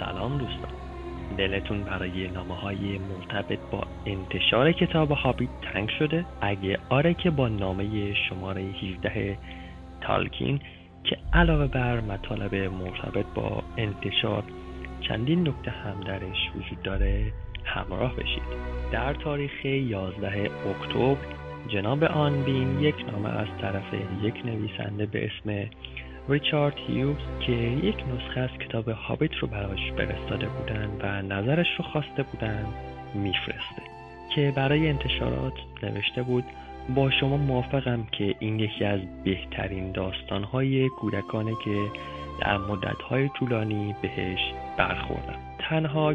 سلام دوستان دلتون برای نامه های مرتبط با انتشار کتاب هابیت تنگ شده؟ اگه آره که با نامه شماره 17 تالکین که علاوه بر مطالب مرتبط با انتشار چندین نکته هم درش وجود داره همراه بشید در تاریخ 11 اکتبر جناب آنبین یک نامه از طرف یک نویسنده به اسم ریچارد هیوز که یک نسخه از کتاب هابیت رو براش فرستاده بودن و نظرش رو خواسته بودن میفرسته. که برای انتشارات نوشته بود با شما موافقم که این یکی از بهترین داستانهای کودکانه که در مدتهای طولانی بهش برخوردم تنها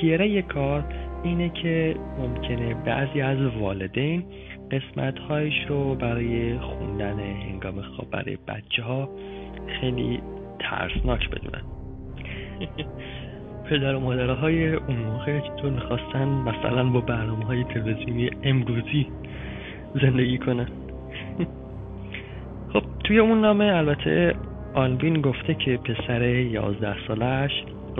گیره کار اینه که ممکنه بعضی از والدین قسمتهایش رو برای خوندن هنگام خواب برای بچه ها خیلی ترسناک بدونن پدر و مادرهای اون موقع چطور می‌خواستن مثلا با برنامه های تلویزیونی امروزی زندگی کنن. خب توی اون نامه البته آنوین گفته که پسر یازده سالش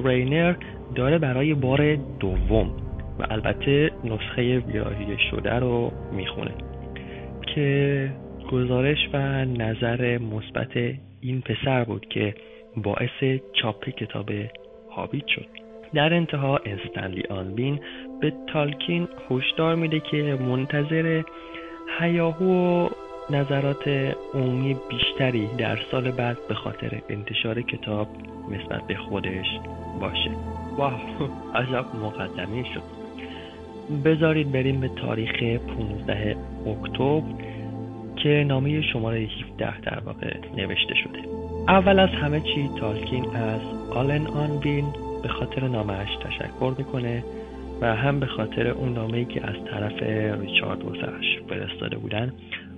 رینر داره برای بار دوم و البته نسخه بیاهی شده رو می‌خونه که گزارش و نظر مثبت این پسر بود که باعث چاپ کتاب هابیت شد. در انتها استنلی آنبین به تالکین هشدار میده که منتظر هیاهو و نظرات عمومی بیشتری در سال بعد به خاطر انتشار کتاب نسبت به خودش باشه. واو عجب مقدمه شد. بذارید بریم به تاریخ 15 اکتبر. که نامه شماره 17 در واقع نوشته شده. اول از همه چی تالکین از آلن آنبین به خاطر نامهش تشکر می‌کنه و هم به خاطر اون نامه‌ای که از طرف ریچارد واسش فرستاده بودن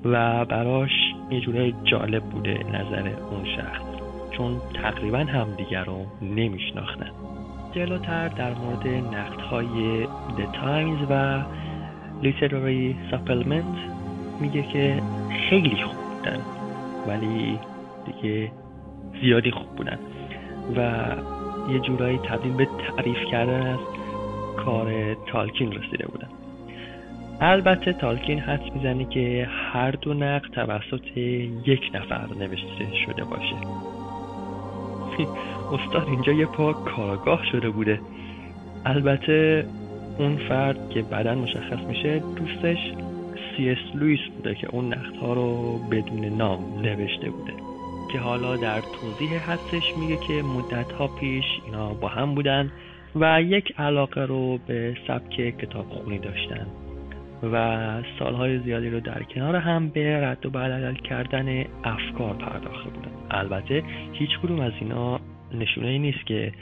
و براش یه جوره جالب بوده نظر اون شخص. چون تقریبا همدیگر رو نمیشناختن. جلوتر در مورد نقدهای The Times و Literary Supplement میگه که خیلی خوب بودن. ولی دیگه زیادی خوب بودن. و یه جورایی تبدیل به تعریف کردن از کار تالکین رسیده بودن. البته تالکین حد می‌زنه که هر دو نقد توسط یک نفر نوشته شده باشه. استاد اینجا یه پا کارگاه شده بوده. البته اون فرد که بعدا مشخص میشه دوستش سی لویس بوده که اون نقدها رو بدون نام نوشته بوده. که حالا در توضیح هستش میگه که مدت ها پیش اینا با هم بودن و یک علاقه رو به سبک کتاب خونی داشتن و سالهای زیادی رو در کنار هم به رد و بدل کردن افکار پرداخته بودن. البته هیچ کدوم از اینا نشونه ای نیست که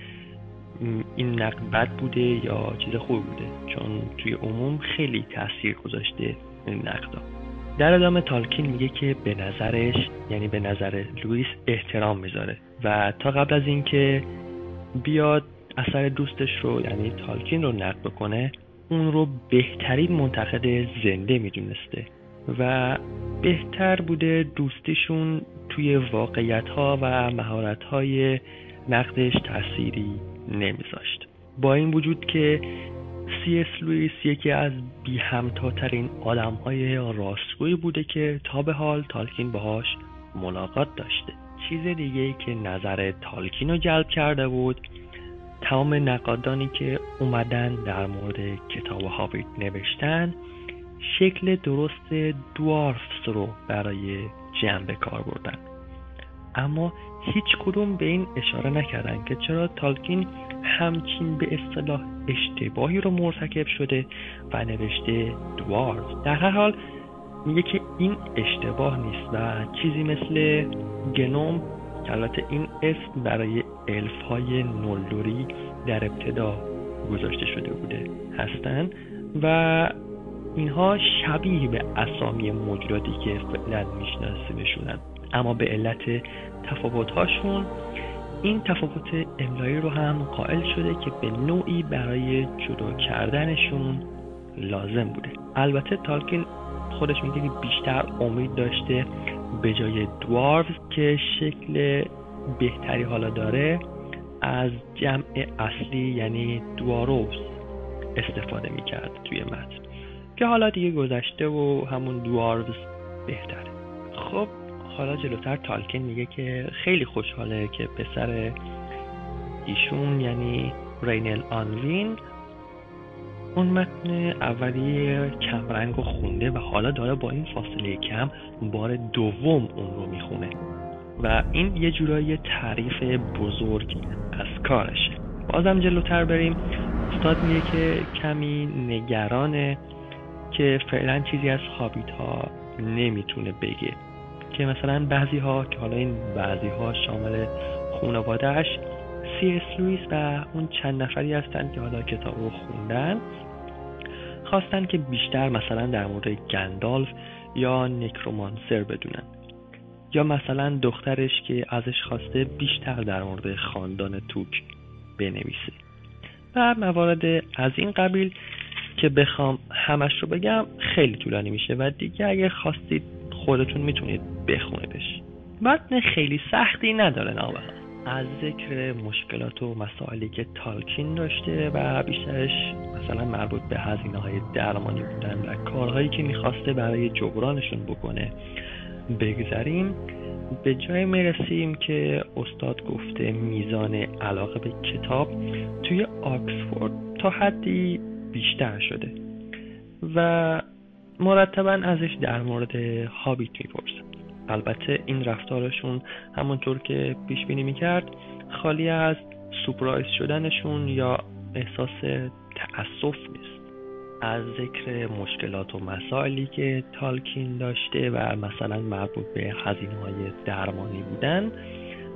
این نقد بد بوده یا چیز خوب بوده چون توی عموم خیلی تاثیر گذاشته این نقدا. در ادامه تالکین میگه که به نظرش یعنی به نظر لوئیس احترام می‌ذاره و تا قبل از اینکه بیاد اثر دوستش رو یعنی تالکین رو نقد بکنه اون رو بهترین منتقد زنده می‌دونسته و بهتر بوده دوستیشون توی واقعیت ها و مهارت های نقدش تأثیری نمیذاشت. با این وجود که سی اس لویس یکی از بی همتاترین آدم های راستگویی بوده که تا به حال تالکین باهاش ملاقات داشته. چیز دیگه که نظر تالکین رو جلب کرده بود تمام نقادانی که اومدن در مورد کتاب هابیت نوشتن شکل درست دوارفز رو برای جمع کار بردن. اما هیچ کدوم به این اشاره نکردن که چرا تالکین همچین به اصطلاح اشتباهی رو مرتکب شده و نوشته دوارز در هر حال میگه که این اشتباه نیست و چیزی مثل گنوم البته این اسم برای الف های نولوری در ابتدا گذاشته شده بوده هستند و اینها شبیه به اسامی موجوداتی که فعلا میشناسیمشونن. اما به علت تفاوتهاشون این تفاوت املایی رو هم قائل شده که به نوعی برای جدا کردنشون لازم بوده. البته تالکین خودش میگه که بیشتر امید داشته به جای دواروز که شکل بهتری حالا داره از جمع اصلی یعنی دواروز استفاده می‌کرد توی متن. که حالا دیگه گذشته و همون دواروز بهتره. خب حالا جلوتر تالکین میگه که خیلی خوشحاله که پسر ایشون یعنی رینل آنوین اون متن اولی کمرنگ رو خونده و حالا داره با این فاصله کم بار دوم اون رو می‌خونه. و این یه جورایی تعریف بزرگ از کارشه. بازم جلوتر بریم. استاد میگه که کمی نگرانه که فعلا چیزی از خابیت ها نمی‌تونه بگه. که مثلا بعضی ها که حالا این بعضی ها شامل خانوادهش سی اس لویس و اون چند نفری هستن که حالا کتاب رو خوندن خواستن که بیشتر مثلا در مورد گندالف یا نکرومانسر بدونن. یا مثلا دخترش که ازش خواسته بیشتر در مورد خاندان توک بنویسه. و موارد از این قبیل که بخوام همش رو بگم خیلی طولانی میشه. و دیگه اگه خواستید خودتون می‌تونید بخونیدش. متن خیلی سختی نداره نامه از ذکر مشکلات و مسائلی که تالکین داشته و بیشترش مثلا مربوط به هزینه های درمانی بودن و کارهایی که می‌خواسته برای جبرانشون بکنه بگذریم. به جای می‌رسیم که استاد گفته میزان علاقه به کتاب توی آکسفورد تا حدی بیشتر شده و مرتبا ازش در مورد هابیت می‌پرسن البته این رفتارشون همونطور که پیش بینی می‌کرد خالی از سپرایز شدنشون یا احساس تأسف نیست. از ذکر مشکلات و مسائلی که تالکین داشته و مثلا مربوط به هزینه های درمانی بودن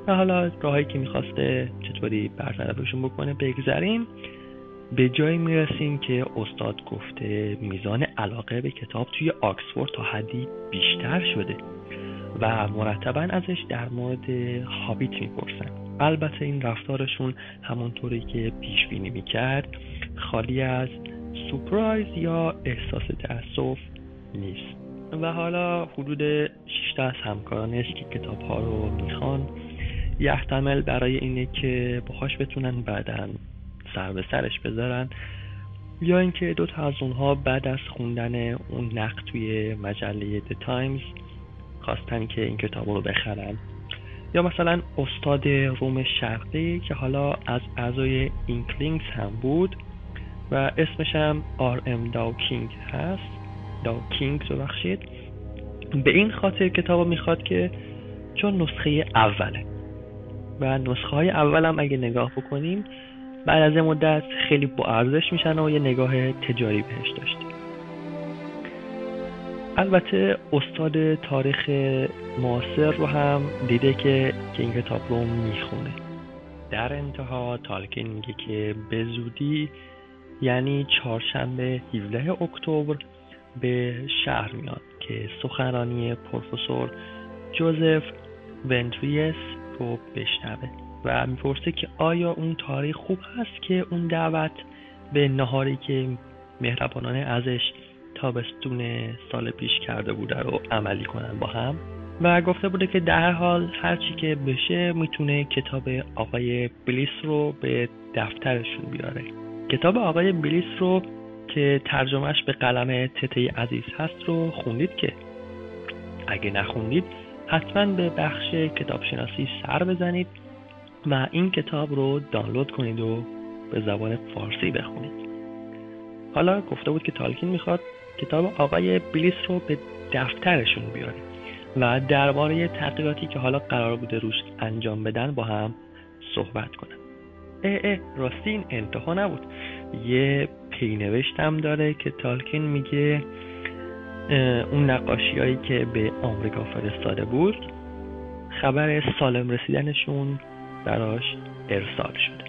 و حالا راهایی که می‌خواسته چطوری برطرفشون بکنه بگذریم. به جایی می‌رسیم که استاد گفته میزان علاقه به کتاب توی آکسفورد تا حدی بیشتر شده. و مرتبا ازش در مورد هابیت می‌پرسن. البته این رفتارشون همونطوری که پیش بینی می‌کرد خالی از سپرایز یا احساس تأسف نیست. و حالا حدود 6 از همکارانش که کتاب ها رو می‌خوان. یحتمل برای اینه که باهاش بتونن بعدا سر به سرش بذارن یا اینکه دو تا از اونها بعد از خوندن اون نقد توی مجله The Times خواستن که این کتاب رو بخرن. یا مثلا استاد روم شرقی که حالا از اعضای اینکلینگز هم بود و اسمش هم آر ام داوکینگ هست. داوکینگ ببخشید. به این خاطر کتاب رو می‌خواد که چون نسخه اوله و نسخه های اول هم اگه نگاه بکنیم بعد از مدت خیلی با ارزش میشن و یه نگاه تجاری بهش داشتیم البته استاد تاریخ معاصر رو هم دیده که که این کتاب رو می‌خونه. در انتها تالکین میگه که به زودی یعنی چهارشنبه 17 اکتبر به شهر میاد که سخنرانی پروفسور جوزف ونتریس رو بشنوه و می‌پرسه که آیا اون تاریخ خوب هست که اون دعوت به نهاری که مهربانانه ازش تابستون سال پیش کرده بوده رو عملی کنن با هم. و گفته بوده که در حال هرچی که بشه می‌تونه کتاب آقای بلیس رو به دفترشون بیاره. کتاب آقای بلیس رو که ترجمهش به قلم تته عزیز هست رو خوندید که؟ اگه نخوندید حتما به بخش کتابشناسی سر بزنید و این کتاب رو دانلود کنید و به زبان فارسی بخونید. حالا گفته بود که تالکین می‌خواد کتاب آقای بلیس رو به دفترشون بیاره و درباره تحقیقاتی که حالا قرار بوده روش انجام بدن با هم صحبت کنن. اه اه راستی این انتها نبود. یه پینوشتم داره که تالکین میگه اون نقاشی هایی که به آمریکا فرستاده بود خبر سالم رسیدنشون براش ارسال شده.